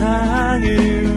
세상을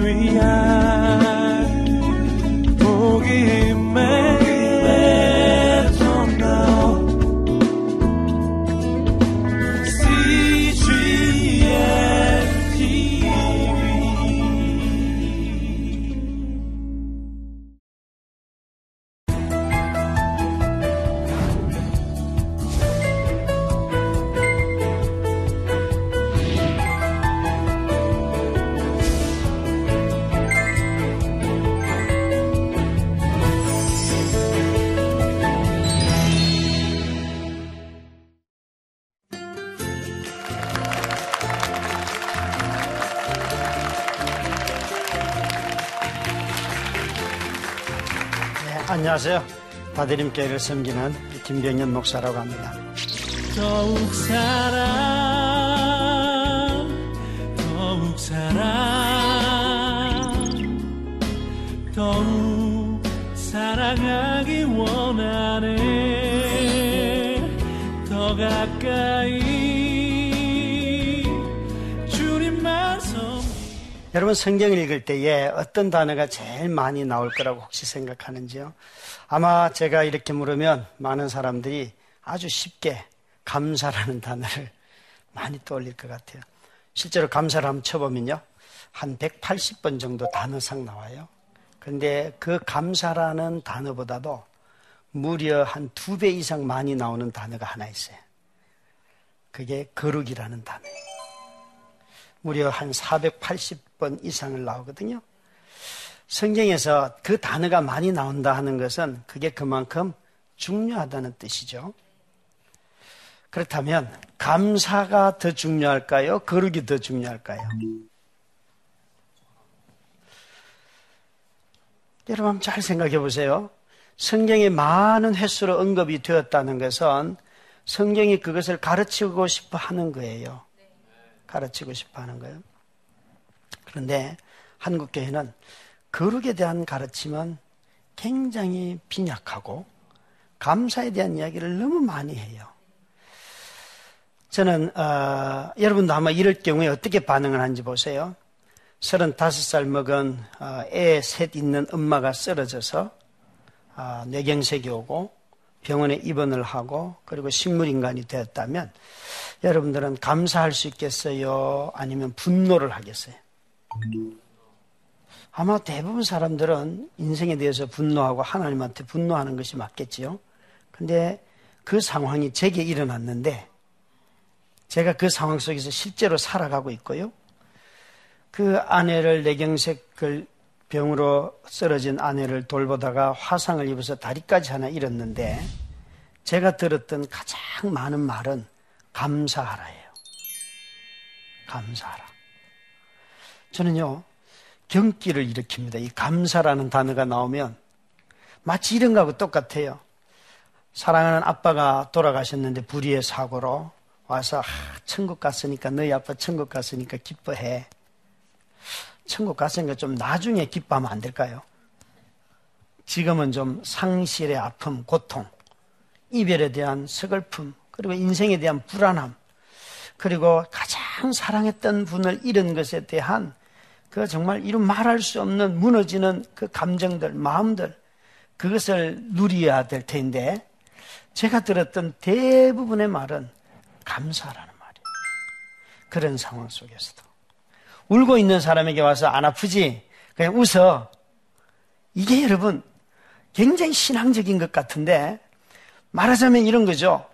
안녕하세요. 바드림교회를 섬기는 김병현 목사라고 합니다. 더욱 사랑, 더욱 사랑, 더욱 사랑하 여러분 성경을 읽을 때에 어떤 단어가 제일 많이 나올 거라고 혹시 생각하는지요? 아마 제가 이렇게 물으면 많은 사람들이 아주 쉽게 감사라는 단어를 많이 떠올릴 것 같아요. 실제로 감사를 한번 쳐보면요. 한 180번 정도 단어상 나와요. 그런데 그 감사라는 단어보다도 무려 한 두 배 이상 많이 나오는 단어가 하나 있어요. 그게 거룩이라는 단어예요. 무려 한 480번 이상을 나오거든요. 성경에서 그 단어가 많이 나온다 하는 것은 그게 그만큼 중요하다는 뜻이죠. 그렇다면 감사가 더 중요할까요? 거룩이 더 중요할까요? 여러분 잘 생각해 보세요. 성경에 많은 횟수로 언급이 되었다는 것은 성경이 그것을 가르치고 싶어 하는 거예요. 가르치고 싶어 하는 거예요. 그런데 한국교회는 거룩에 대한 가르침은 굉장히 빈약하고 감사에 대한 이야기를 너무 많이 해요. 저는 어, 여러분도 아마 이럴 경우에 어떻게 반응을 하는지 보세요. 35살 먹은 어, 애셋 있는 엄마가 쓰러져서 어, 뇌경색이 오고 병원에 입원을 하고 그리고 식물인간이 되었다면 여러분들은 감사할 수 있겠어요? 아니면 분노를 하겠어요? 아마 대부분 사람들은 인생에 대해서 분노하고 하나님한테 분노하는 것이 맞겠지요. 근데 그 상황이 제게 일어났는데 제가 그 상황 속에서 실제로 살아가고 있고요. 그 아내를 내경색을 병으로 쓰러진 아내를 돌보다가 화상을 입어서 다리까지 하나 잃었는데 제가 들었던 가장 많은 말은 감사하라예요. 감사하라. 저는요, 경기를 일으킵니다. 이 감사라는 단어가 나오면 마치 이런 거하고 똑같아요. 사랑하는 아빠가 돌아가셨는데 불의의 사고로 와서 아, 천국 갔으니까 너희 아빠 천국 갔으니까 기뻐해. 천국 갔으니까 좀 나중에 기뻐하면 안 될까요? 지금은 좀 상실의 아픔, 고통, 이별에 대한 서글픔, 그리고 인생에 대한 불안함, 그리고 가장 사랑했던 분을 잃은 것에 대한 그 정말 이루 말할 수 없는 무너지는 그 감정들, 마음들, 그것을 누려야 될 텐데, 제가 들었던 대부분의 말은 감사라는 말이에요. 그런 상황 속에서도. 울고 있는 사람에게 와서 안 아프지? 그냥 웃어. 이게 여러분 굉장히 신앙적인 것 같은데, 말하자면 이런 거죠.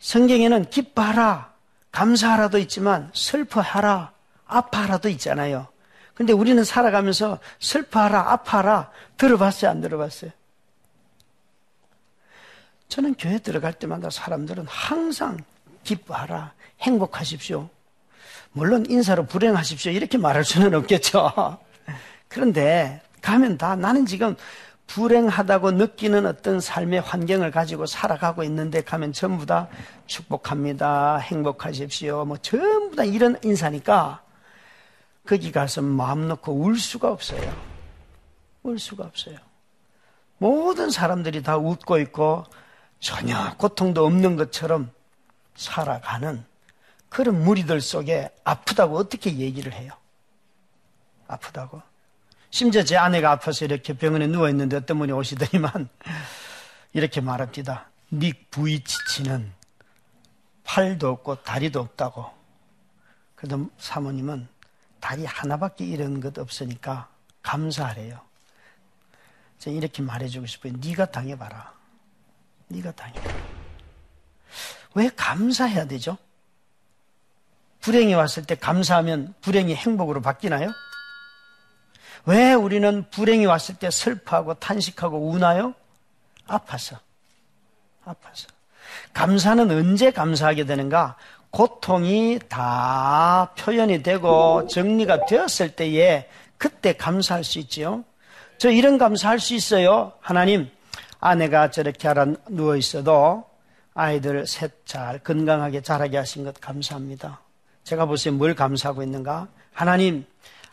성경에는 기뻐하라, 감사하라도 있지만 슬퍼하라, 아파하라도 있잖아요. 근데 우리는 살아가면서 슬퍼하라, 아파하라 들어봤어요? 안 들어봤어요? 저는 교회 들어갈 때마다 사람들은 항상 기뻐하라, 행복하십시오. 물론 인사로 불행하십시오. 이렇게 말할 수는 없겠죠. 그런데 가면 다 나는 지금 불행하다고 느끼는 어떤 삶의 환경을 가지고 살아가고 있는데 가면 전부 다 축복합니다. 행복하십시오. 뭐 전부 다 이런 인사니까 거기 가서 마음 놓고 울 수가 없어요. 울 수가 없어요. 모든 사람들이 다 웃고 있고 전혀 고통도 없는 것처럼 살아가는 그런 무리들 속에 아프다고 어떻게 얘기를 해요? 아프다고. 심지어 제 아내가 아파서 이렇게 병원에 누워있는데 어떤 분이 오시더니만 이렇게 말합니다. 네 부위치치는 팔도 없고 다리도 없다고. 그래도 사모님은 다리 하나밖에 이런 것 없으니까 감사하래요. 제가 이렇게 말해주고 싶어요. 네가 당해봐라. 네가 당해봐라. 왜 감사해야 되죠? 불행이 왔을 때 감사하면 불행이 행복으로 바뀌나요? 왜 우리는 불행이 왔을 때 슬퍼하고 탄식하고 우나요? 아파서. 아파서. 감사는 언제 감사하게 되는가? 고통이 다 표현이 되고 정리가 되었을 때에 그때 감사할 수 있지요. 저 이런 감사할 수 있어요. 하나님, 아내가 저렇게 하라 누워 있어도 아이들 셋 잘 건강하게 자라게 하신 것 감사합니다. 제가 보세요. 뭘 감사하고 있는가? 하나님,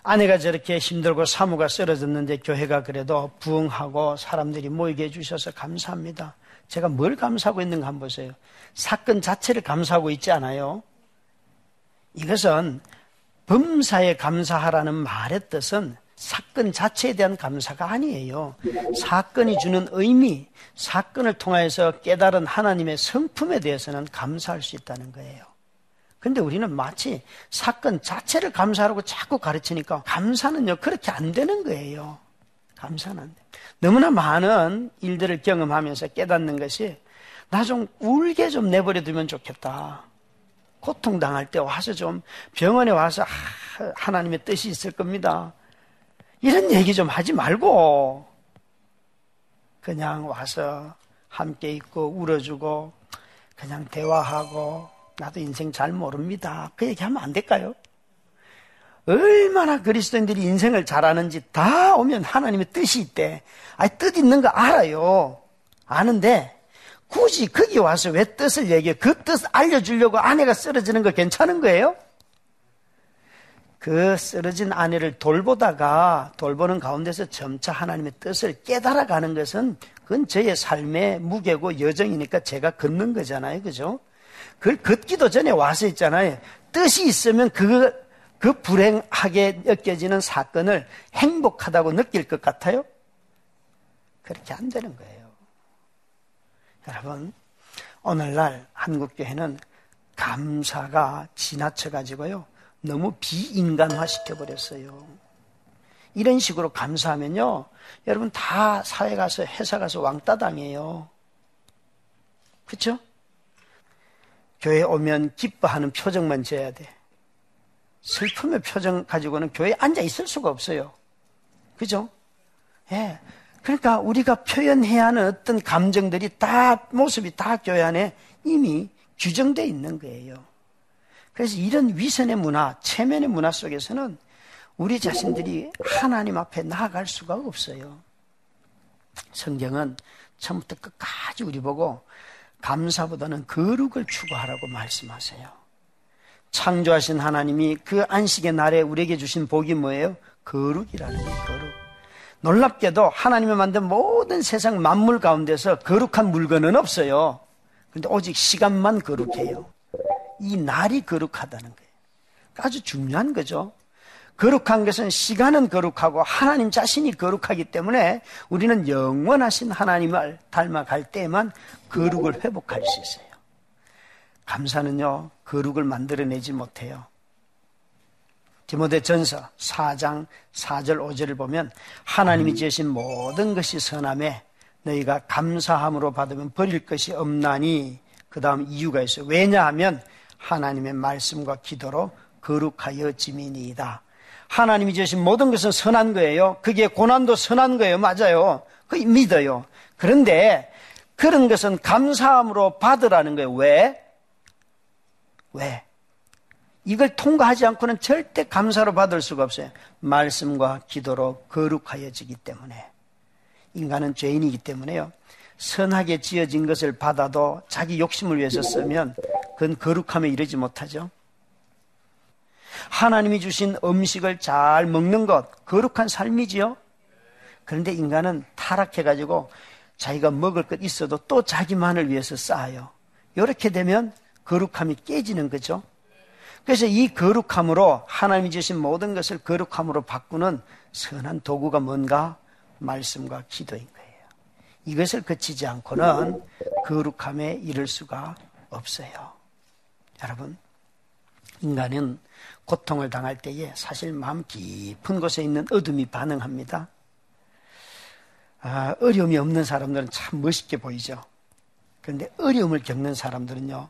아내가 저렇게 힘들고 사무가 쓰러졌는데 교회가 그래도 부흥하고 사람들이 모이게 해주셔서 감사합니다. 제가 뭘 감사하고 있는가 한번 보세요. 사건 자체를 감사하고 있지 않아요. 이것은 범사에 감사하라는 말의 뜻은 사건 자체에 대한 감사가 아니에요. 사건이 주는 의미, 사건을 통하여서 깨달은 하나님의 성품에 대해서는 감사할 수 있다는 거예요. 근데 우리는 마치 사건 자체를 감사하라고 자꾸 가르치니까 감사는요, 그렇게 안 되는 거예요. 감사는 안 돼. 너무나 많은 일들을 경험하면서 깨닫는 것이 나 좀 울게 좀 내버려 두면 좋겠다. 고통당할 때 와서 좀 병원에 와서 아, 하나님의 뜻이 있을 겁니다. 이런 얘기 좀 하지 말고 그냥 와서 함께 있고 울어주고 그냥 대화하고 나도 인생 잘 모릅니다. 그 얘기하면 안 될까요? 얼마나 그리스도인들이 인생을 잘하는지 다 오면 하나님의 뜻이 있대. 아니, 뜻 있는 거 알아요. 아는데, 굳이 거기 와서 왜 뜻을 얘기해? 그 뜻 알려주려고 아내가 쓰러지는 거 괜찮은 거예요? 그 쓰러진 아내를 돌보다가 돌보는 가운데서 점차 하나님의 뜻을 깨달아가는 것은 그건 저의 삶의 무게고 여정이니까 제가 걷는 거잖아요. 그죠? 그걸 걷기도 전에 와서 있잖아요. 뜻이 있으면 그, 그 불행하게 느껴지는 사건을 행복하다고 느낄 것 같아요? 그렇게 안 되는 거예요. 여러분, 오늘날 한국교회는 감사가 지나쳐가지고요. 너무 비인간화 시켜버렸어요. 이런 식으로 감사하면요. 여러분 다 사회 가서 회사 가서 왕따 당해요. 그렇죠? 교회 오면 기뻐하는 표정만 지어야 돼. 슬픔의 표정 가지고는 교회에 앉아 있을 수가 없어요. 그죠? 예. 그러니까 우리가 표현해야 하는 어떤 감정들이 다, 모습이 다 교회 안에 이미 규정되어 있는 거예요. 그래서 이런 위선의 문화, 체면의 문화 속에서는 우리 자신들이 하나님 앞에 나아갈 수가 없어요. 성경은 처음부터 끝까지 우리 보고 감사보다는 거룩을 추구하라고 말씀하세요. 창조하신 하나님이 그 안식의 날에 우리에게 주신 복이 뭐예요? 거룩이라는 거예요, 거룩. 놀랍게도 하나님이 만든 모든 세상 만물 가운데서 거룩한 물건은 없어요. 근데 오직 시간만 거룩해요. 이 날이 거룩하다는 거예요. 아주 중요한 거죠. 거룩한 것은 시간은 거룩하고 하나님 자신이 거룩하기 때문에 우리는 영원하신 하나님을 닮아갈 때만 거룩을 회복할 수 있어요. 감사는요, 거룩을 만들어내지 못해요. 디모데 전서 4장 4절 5절을 보면 하나님이 지으신 모든 것이 선함에 너희가 감사함으로 받으면 버릴 것이 없나니 그 다음 이유가 있어요. 왜냐하면 하나님의 말씀과 기도로 거룩하여 지민이다. 하나님이 주신 모든 것은 선한 거예요. 그게 고난도 선한 거예요. 맞아요. 그 믿어요. 그런데 그런 것은 감사함으로 받으라는 거예요. 왜? 왜? 이걸 통과하지 않고는 절대 감사로 받을 수가 없어요. 말씀과 기도로 거룩하여지기 때문에. 인간은 죄인이기 때문에요. 선하게 지어진 것을 받아도 자기 욕심을 위해서 쓰면 그건 거룩함에 이르지 못하죠. 하나님이 주신 음식을 잘 먹는 것, 거룩한 삶이지요? 그런데 인간은 타락해가지고 자기가 먹을 것 있어도 또 자기만을 위해서 쌓아요. 이렇게 되면 거룩함이 깨지는 거죠. 그래서 이 거룩함으로 하나님이 주신 모든 것을 거룩함으로 바꾸는 선한 도구가 뭔가? 말씀과 기도인 거예요. 이것을 거치지 않고는 거룩함에 이를 수가 없어요. 여러분, 인간은 고통을 당할 때에 사실 마음 깊은 곳에 있는 어둠이 반응합니다. 아, 어려움이 없는 사람들은 참 멋있게 보이죠. 그런데 어려움을 겪는 사람들은요,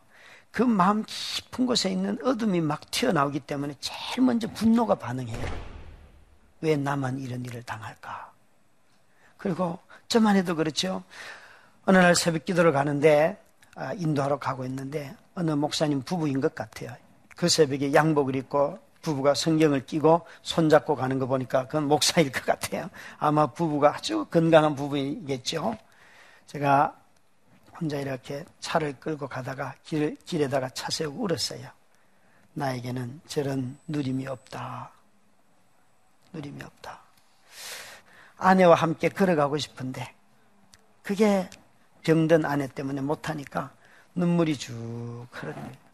그 마음 깊은 곳에 있는 어둠이 막 튀어나오기 때문에 제일 먼저 분노가 반응해요. 왜 나만 이런 일을 당할까? 그리고 저만 해도 그렇죠. 어느 날 새벽 기도를 가는데, 아, 인도하러 가고 있는데, 어느 목사님 부부인 것 같아요. 그 새벽에 양복을 입고 부부가 성경을 끼고 손잡고 가는 거 보니까 그건 목사일 것 같아요. 아마 부부가 아주 건강한 부부이겠죠. 제가 혼자 이렇게 차를 끌고 가다가 길, 길에다가 차 세우고 울었어요. 나에게는 저런 누림이 없다. 누림이 없다. 아내와 함께 걸어가고 싶은데 그게 병든 아내 때문에 못하니까 눈물이 쭉 흐릅니다.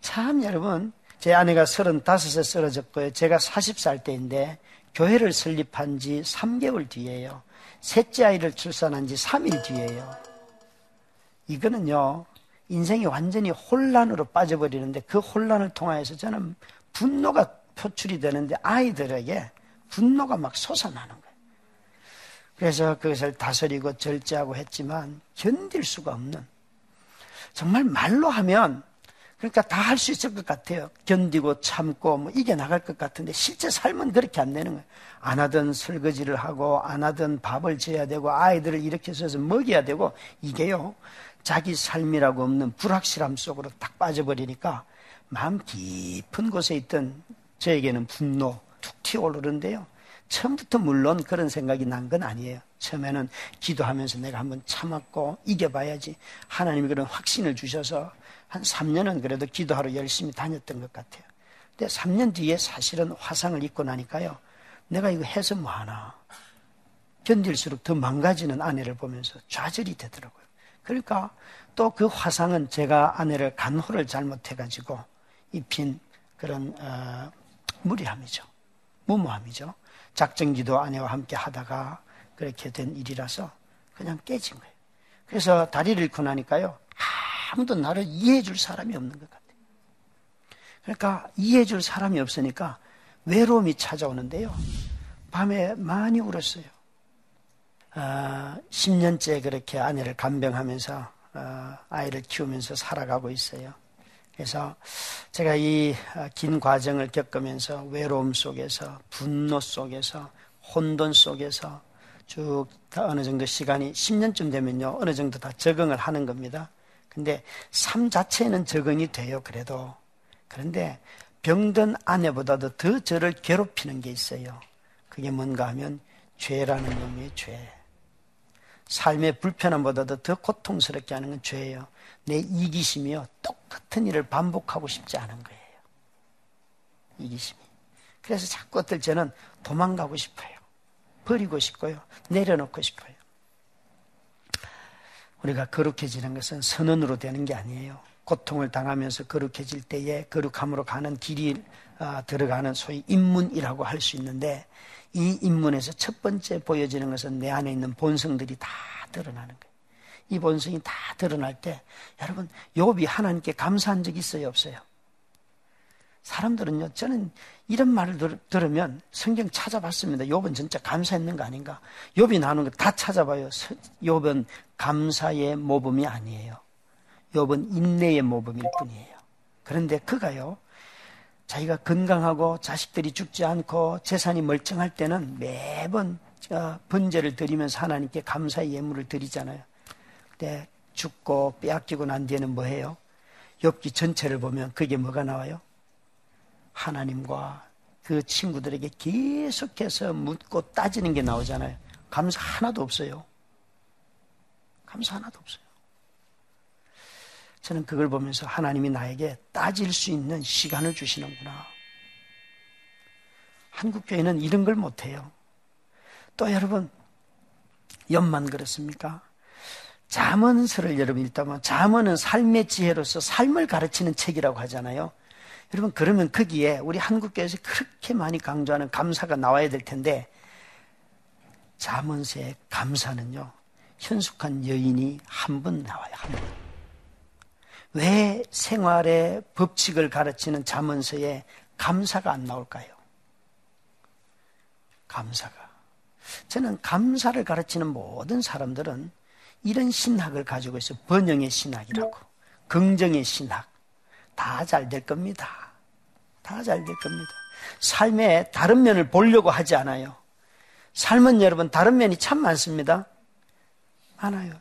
참 여러분 제 아내가 35세 쓰러졌고요. 제가 40살 때인데 교회를 설립한 지 3개월 뒤에요. 셋째 아이를 출산한 지 3일 뒤에요. 이거는요. 인생이 완전히 혼란으로 빠져버리는데 그 혼란을 통하여서 저는 분노가 표출이 되는데 아이들에게 분노가 막 솟아나는 거예요. 그래서 그것을 다스리고 절제하고 했지만 견딜 수가 없는 정말 말로 하면 그러니까 다 할 수 있을 것 같아요. 견디고 참고 뭐 이겨 나갈 것 같은데 실제 삶은 그렇게 안 되는 거예요. 안 하던 설거지를 하고 안 하던 밥을 지어야 되고 아이들을 이렇게 써서 먹여야 되고 이게요. 자기 삶이라고 없는 불확실함 속으로 딱 빠져버리니까 마음 깊은 곳에 있던 저에게는 분노 툭 튀어오르는데요. 처음부터 물론 그런 생각이 난 건 아니에요. 처음에는 기도하면서 내가 한번 참았고 이겨봐야지. 하나님이 그런 확신을 주셔서 한 3년은 그래도 기도하러 열심히 다녔던 것 같아요. 근데 3년 뒤에 사실은 화상을 입고 나니까요. 내가 이거 해서 뭐하나. 견딜수록 더 망가지는 아내를 보면서 좌절이 되더라고요. 그러니까 또 그 화상은 제가 아내를 간호를 잘못해가지고 입힌 그런 어, 무리함이죠. 무모함이죠. 작전 기도 아내와 함께 하다가 그렇게 된 일이라서 그냥 깨진 거예요. 그래서 다리를 잃고 나니까요. 아무도 나를 이해해 줄 사람이 없는 것 같아요. 그러니까 이해해 줄 사람이 없으니까 외로움이 찾아오는데요. 밤에 많이 울었어요. 아, 10년째 그렇게 아내를 간병하면서 아, 아이를 키우면서 살아가고 있어요. 그래서 제가 이긴 아, 과정을 겪으면서 외로움 속에서 분노 속에서 혼돈 속에서 쭉 어느 정도 시간이 10년쯤 되면요 어느 정도 다 적응을 하는 겁니다. 근데 삶 자체는 적응이 돼요. 그래도 그런데 병든 아내보다도 더 저를 괴롭히는 게 있어요. 그게 뭔가 하면 죄라는 놈의 죄. 삶의 불편함보다도 더 고통스럽게 하는 건 죄예요. 내 이기심이요. 똑같은 일을 반복하고 싶지 않은 거예요. 이기심이. 그래서 자꾸 어떨 때는 도망가고 싶어요. 버리고 싶고요. 내려놓고 싶어요. 우리가 거룩해지는 것은 선언으로 되는 게 아니에요. 고통을 당하면서 거룩해질 때에 거룩함으로 가는 길이 아, 들어가는 소위 입문이라고 할 수 있는데 이 입문에서 첫 번째 보여지는 것은 내 안에 있는 본성들이 다 드러나는 거예요. 이 본성이 다 드러날 때 여러분 욥이 하나님께 감사한 적 있어요 없어요? 사람들은요 저는 이런 말을 들, 으면 성경 찾아봤습니다. 욥은 진짜 감사했는 거 아닌가? 욥이 나오는 거다 찾아봐요. 욥은 감사의 모범이 아니에요. 욥은 인내의 모범일 뿐이에요. 그런데 그가요 자기가 건강하고 자식들이 죽지 않고 재산이 멀쩡할 때는 매번 번제를 드리면서 하나님께 감사의 예물을 드리잖아요. 때 죽고 빼앗기고 난 뒤에는 뭐해요? 엽기 전체를 보면 그게 뭐가 나와요? 하나님과 그 친구들에게 계속해서 묻고 따지는 게 나오잖아요. 감사 하나도 없어요. 감사 하나도 없어요. 저는 그걸 보면서 하나님이 나에게 따질 수 있는 시간을 주시는구나. 한국교회는 이런 걸 못해요. 또 여러분, 연만 그렇습니까? 자문서를 여러분 읽다면 자문은 삶의 지혜로서 삶을 가르치는 책이라고 하잖아요. 여러분, 그러면 거기에 우리 한국교회에서 그렇게 많이 강조하는 감사가 나와야 될 텐데, 자문서의 감사는요, 현숙한 여인이 한분 나와요, 한 분. 왜 생활의 법칙을 가르치는 자문서에 감사가 안 나올까요? 감사가. 저는 감사를 가르치는 모든 사람들은 이런 신학을 가지고 있어요. 번영의 신학이라고. 긍정의 신학. 다 잘 될 겁니다. 다 잘 될 겁니다. 삶의 다른 면을 보려고 하지 않아요. 삶은 여러분 다른 면이 참 많습니다. 많아요.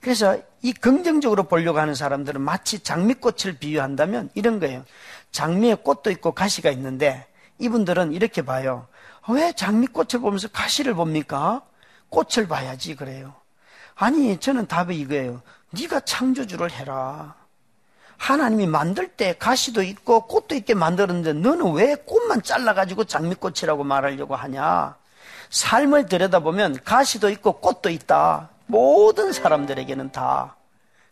그래서 이 긍정적으로 보려고 하는 사람들은 마치 장미꽃을 비유한다면 이런 거예요. 장미에 꽃도 있고 가시가 있는데 이분들은 이렇게 봐요. 왜 장미꽃을 보면서 가시를 봅니까? 꽃을 봐야지 그래요. 아니 저는 답이 이거예요. 네가 창조주를 해라. 하나님이 만들 때 가시도 있고 꽃도 있게 만들었는데 너는 왜 꽃만 잘라가지고 장미꽃이라고 말하려고 하냐? 삶을 들여다보면 가시도 있고 꽃도 있다. 모든 사람들에게는 다.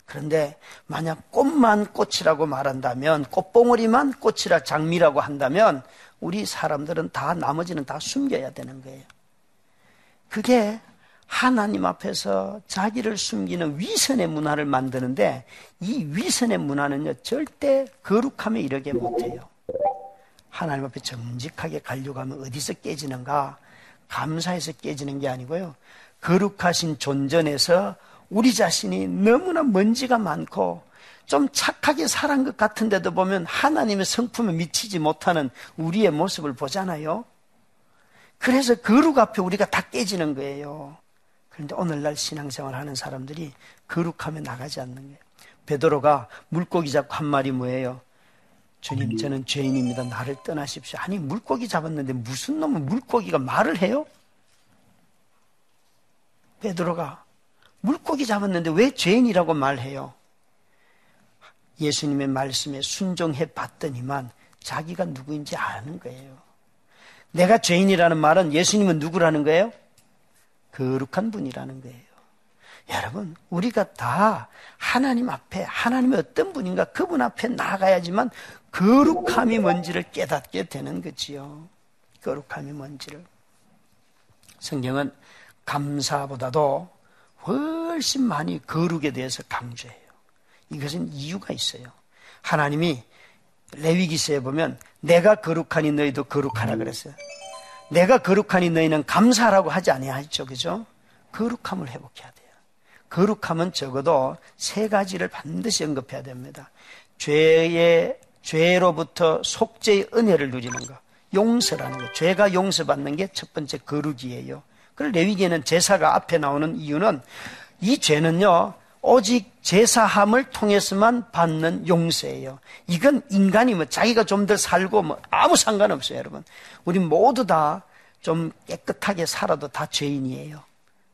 그런데 만약 꽃만 꽃이라고 말한다면 꽃봉오리만 꽃이라 장미라고 한다면 우리 사람들은 다 나머지는 다 숨겨야 되는 거예요. 그게 하나님 앞에서 자기를 숨기는 위선의 문화를 만드는데 이 위선의 문화는요 절대 거룩함에 이르게 못해요. 하나님 앞에 정직하게 하면 어디서 깨지는가? 감사해서 깨지는 게 아니고요. 거룩하신 존전에서 우리 자신이 너무나 먼지가 많고 좀 착하게 살한 것 같은데도 보면 하나님의 성품에 미치지 못하는 우리의 모습을 보잖아요. 그래서 거룩 앞에 우리가 다 깨지는 거예요. 그런데 오늘날 신앙생활 하는 사람들이 거룩하면 나가지 않는 거예요. 베드로가 물고기 잡고 한 말이 뭐예요? 주님, 저는 죄인입니다. 나를 떠나십시오. 아니, 물고기 잡았는데 무슨 놈은 물고기가 말을 해요? 베드로가 물고기 잡았는데 왜 죄인이라고 말해요? 예수님의 말씀에 순종해 봤더니만 자기가 누구인지 아는 거예요. 내가 죄인이라는 말은 예수님은 누구라는 거예요? 거룩한 분이라는 거예요. 여러분, 우리가 다 하나님 앞에 하나님의 어떤 분인가 그분 앞에 나가야지만 거룩함이 뭔지를 깨닫게 되는 거지요. 거룩함이 뭔지를. 성경은 감사보다도 훨씬 많이 거룩에 대해서 강조해요. 이것은 이유가 있어요. 하나님이 레위기서에 보면 내가 거룩하니 너희도 거룩하라 그랬어요. 내가 거룩하니 너희는 감사라고 하지 아니하죠. 그죠? 거룩함을 회복해야 돼요. 거룩함은 적어도 세 가지를 반드시 언급해야 됩니다. 죄의 죄로부터 속죄의 은혜를 누리는 것. 용서라는 것. 죄가 용서받는 게 첫 번째 거룩이에요. 그 레위기에는 제사가 앞에 나오는 이유는 이 죄는요, 오직 제사함을 통해서만 받는 용서예요. 이건 인간이 뭐 자기가 좀 더 살고 뭐 아무 상관없어요, 여러분. 우리 모두 다 좀 깨끗하게 살아도 다 죄인이에요.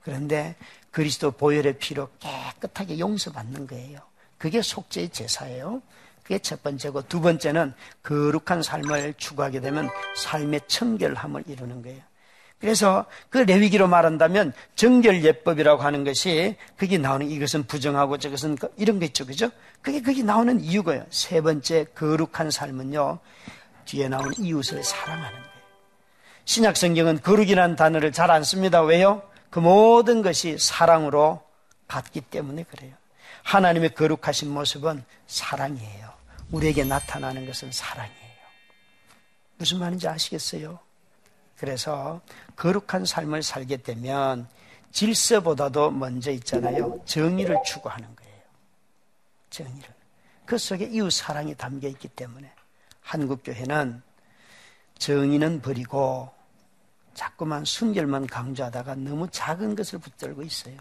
그런데 그리스도 보혈의 피로 깨끗하게 용서받는 거예요. 그게 속죄의 제사예요. 그게 첫 번째고 두 번째는 거룩한 삶을 추구하게 되면 삶의 청결함을 이루는 거예요. 그래서 그 레위기로 말한다면 정결 예법이라고 하는 것이 거기 나오는 이것은 부정하고 저것은 그 이런 거 있죠. 그죠? 그게 거기 나오는 이유가요. 세 번째 거룩한 삶은요. 뒤에 나오는 이웃을 사랑하는 거예요. 신약 성경은 거룩이라는 단어를 잘 안 씁니다. 왜요? 그 모든 것이 사랑으로 받기 때문에 그래요. 하나님의 거룩하신 모습은 사랑이에요. 우리에게 나타나는 것은 사랑이에요. 무슨 말인지 아시겠어요? 그래서 거룩한 삶을 살게 되면 질서보다도 먼저 있잖아요. 정의를 추구하는 거예요. 정의를. 그 속에 이웃 사랑이 담겨 있기 때문에 한국교회는 정의는 버리고 자꾸만 순결만 강조하다가 너무 작은 것을 붙들고 있어요.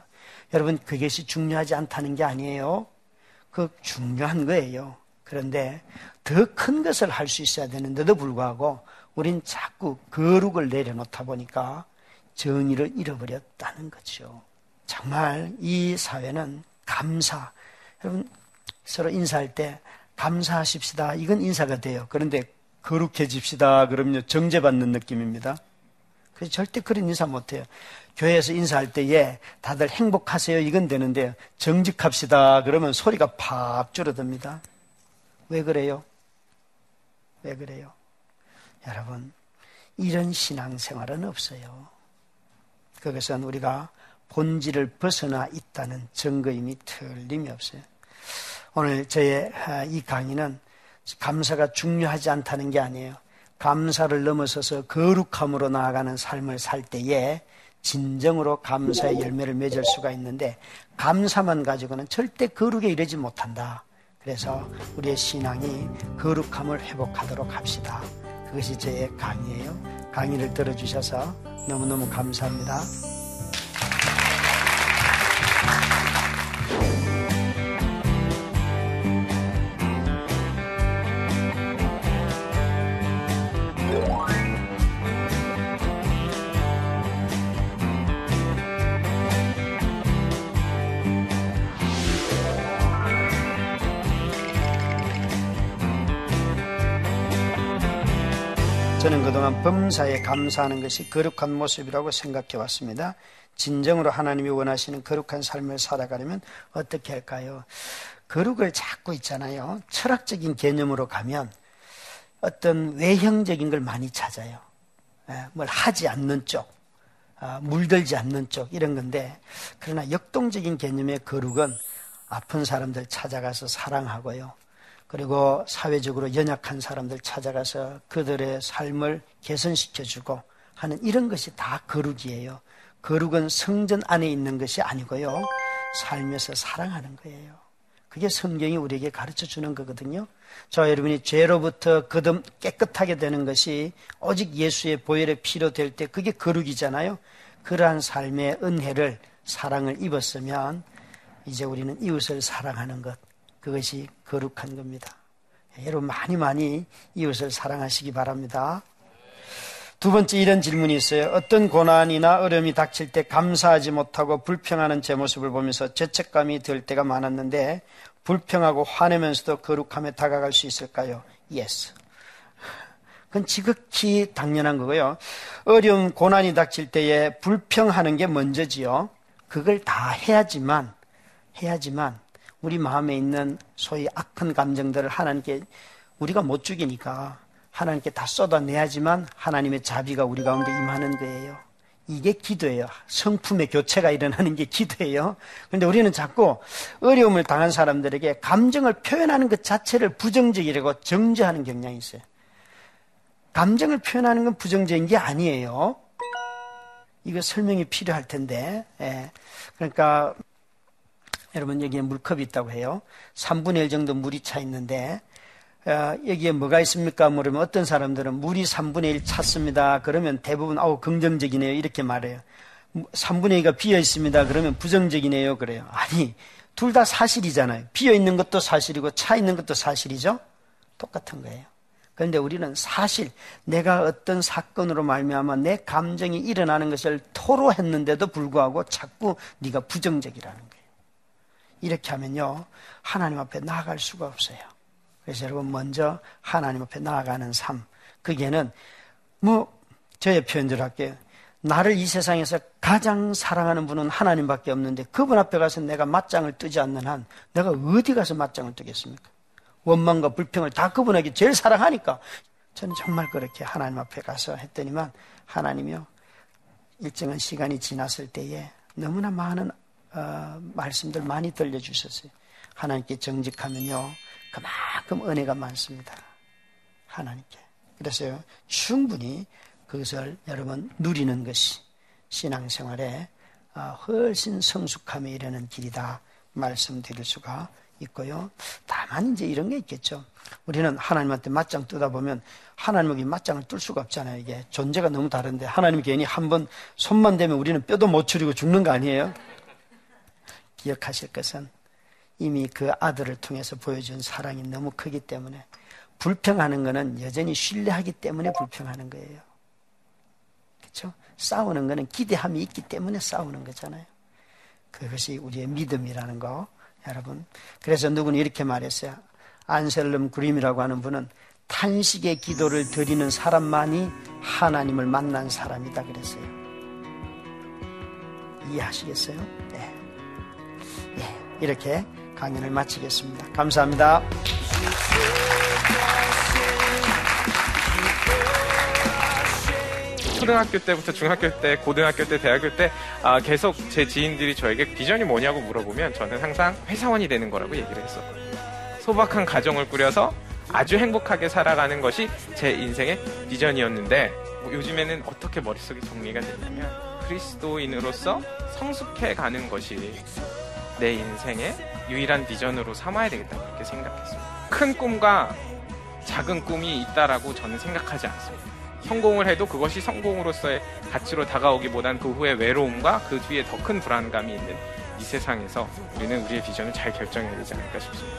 여러분, 그것이 중요하지 않다는 게 아니에요. 그 중요한 거예요. 그런데 더 큰 것을 할 수 있어야 되는데도 불구하고 우린 자꾸 거룩을 내려놓다 보니까 정의를 잃어버렸다는 거죠. 정말 이 사회는 감사. 여러분, 서로 인사할 때 감사하십시다. 이건 인사가 돼요. 그런데 거룩해집시다. 그러면 정죄받는 느낌입니다. 그래서 절대 그런 인사 못해요. 교회에서 인사할 때에 다들 행복하세요. 이건 되는데 정직합시다. 그러면 소리가 팍 줄어듭니다. 왜 그래요? 왜 그래요? 여러분, 이런 신앙생활은 없어요. 그것은 우리가 본질을 벗어나 있다는 증거임이 틀림이 없어요. 오늘 저의 아, 이 강의는 감사가 중요하지 않다는 게 아니에요. 감사를 넘어서서 거룩함으로 나아가는 삶을 살 때에 진정으로 감사의 열매를 맺을 수가 있는데 감사만 가지고는 절대 거룩에 이르지 못한다. 그래서 우리의 신앙이 거룩함을 회복하도록 합시다. 그것이 저의 강의예요. 강의를 들어주셔서 너무너무 감사합니다. 범사에 감사하는 것이 거룩한 모습이라고 생각해 왔습니다. 진정으로 하나님이 원하시는 거룩한 삶을 살아가려면 어떻게 할까요? 거룩을 찾고 있잖아요. 철학적인 개념으로 가면 어떤 외형적인 걸 많이 찾아요. 예, 뭘 하지 않는 쪽, 아, 물들지 않는 쪽 이런 건데 그러나 역동적인 개념의 거룩은 아픈 사람들 찾아가서 사랑하고요. 그리고 사회적으로 연약한 사람들 찾아가서 그들의 삶을 개선시켜주고 하는 이런 것이 다 거룩이에요. 거룩은 성전 안에 있는 것이 아니고요. 삶에서 사랑하는 거예요. 그게 성경이 우리에게 가르쳐 주는 거거든요. 저 여러분이 죄로부터 거듭 깨끗하게 되는 것이 오직 예수의 보혈의 피로 될 때 그게 거룩이잖아요. 그러한 삶의 은혜를 사랑을 입었으면 이제 우리는 이웃을 사랑하는 것 그것이 거룩한 겁니다. 여러분 많이 많이 이웃을 사랑하시기 바랍니다. 두 번째 이런 질문이 있어요. 어떤 고난이나 어려움이 닥칠 때 감사하지 못하고 불평하는 제 모습을 보면서 죄책감이 들 때가 많았는데 불평하고 화내면서도 거룩함에 다가갈 수 있을까요? Yes. 그건 지극히 당연한 거고요. 어려움, 고난이 닥칠 때에 불평하는 게 먼저지요. 그걸 다 해야지만, 해야지만 우리 마음에 있는 소위 악한 감정들을 하나님께 우리가 못 죽이니까 하나님께 다 쏟아내야지만 하나님의 자비가 우리 가운데 임하는 거예요. 이게 기도예요. 성품의 교체가 일어나는 게 기도예요. 그런데 우리는 자꾸 어려움을 당한 사람들에게 감정을 표현하는 것 자체를 부정적이라고 정죄하는 경향이 있어요. 감정을 표현하는 건 부정적인 게 아니에요. 이거 설명이 필요할 텐데. 예. 그러니까 여러분 여기에 물컵이 있다고 해요. 3분의 1 정도 물이 차 있는데 어, 여기에 뭐가 있습니까? 물으면 어떤 사람들은 물이 3분의 1 찼습니다. 그러면 대부분 아우 긍정적이네요. 이렇게 말해요. 3분의 2가 비어 있습니다. 그러면 부정적이네요. 그래요. 아니 둘 다 사실이잖아요. 비어 있는 것도 사실이고 차 있는 것도 사실이죠. 똑같은 거예요. 그런데 우리는 사실 내가 어떤 사건으로 말미암아 내 감정이 일어나는 것을 토로했는데도 불구하고 자꾸 네가 부정적이라는 거예요. 이렇게 하면요. 하나님 앞에 나아갈 수가 없어요. 그래서 여러분 먼저 하나님 앞에 나아가는 삶. 그게는 뭐 저의 표현대로 할게요. 나를 이 세상에서 가장 사랑하는 분은 하나님밖에 없는데 그분 앞에 가서 내가 맞짱을 뜨지 않는 한 내가 어디 가서 맞짱을 뜨겠습니까? 원망과 불평을 다 그분에게 제일 사랑하니까 저는 정말 그렇게 하나님 앞에 가서 했더니만 하나님이요 일정한 시간이 지났을 때에 너무나 많은 어, 말씀들 많이 들려주셨어요. 하나님께 정직하면요, 그만큼 은혜가 많습니다. 하나님께. 그래서 충분히 그것을 여러분 누리는 것이 신앙생활에 어, 훨씬 성숙함에 이르는 길이다 말씀드릴 수가 있고요. 다만 이제 이런 게 있겠죠. 우리는 하나님한테 맞짱 뜨다 보면 하나님에게 맞짱을 뜰 수가 없잖아요. 이게 존재가 너무 다른데 하나님 괜히 한 번 손만 대면 우리는 뼈도 못 추리고 죽는 거 아니에요? 기억하실 것은 이미 그 아들을 통해서 보여준 사랑이 너무 크기 때문에 불평하는 것은 여전히 신뢰하기 때문에 불평하는 거예요. 그렇죠? 싸우는 것은 기대함이 있기 때문에 싸우는 거잖아요. 그것이 우리의 믿음이라는 거, 여러분. 그래서 누구는 이렇게 말했어요. 안셀름 그림이라고 하는 분은 탄식의 기도를 드리는 사람만이 하나님을 만난 사람이다 그랬어요. 이해하시겠어요? 네. 이렇게 강연을 마치겠습니다. 감사합니다. 초등학교 때부터 중학교 때, 고등학교 때, 대학교 때 아, 계속 제 지인들이 저에게 비전이 뭐냐고 물어보면 저는 항상 회사원이 되는 거라고 얘기를 했었거든요. 소박한 가정을 꾸려서 아주 행복하게 살아가는 것이 제 인생의 비전이었는데 뭐 요즘에는 어떻게 머릿속이 정리가 됐냐면 그리스도인으로서 성숙해 가는 것이 내 인생의 유일한 비전으로 삼아야 되겠다 그렇게 생각했습니다. 큰 꿈과 작은 꿈이 있다라고 저는 생각하지 않습니다. 성공을 해도 그것이 성공으로서의 가치로 다가오기보단 그 후에 외로움과 그 뒤에 더 큰 불안감이 있는 이 세상에서 우리는 우리의 비전을 잘 결정해야 되지 않을까 싶습니다.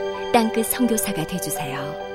땅끝 성교사가 되주세요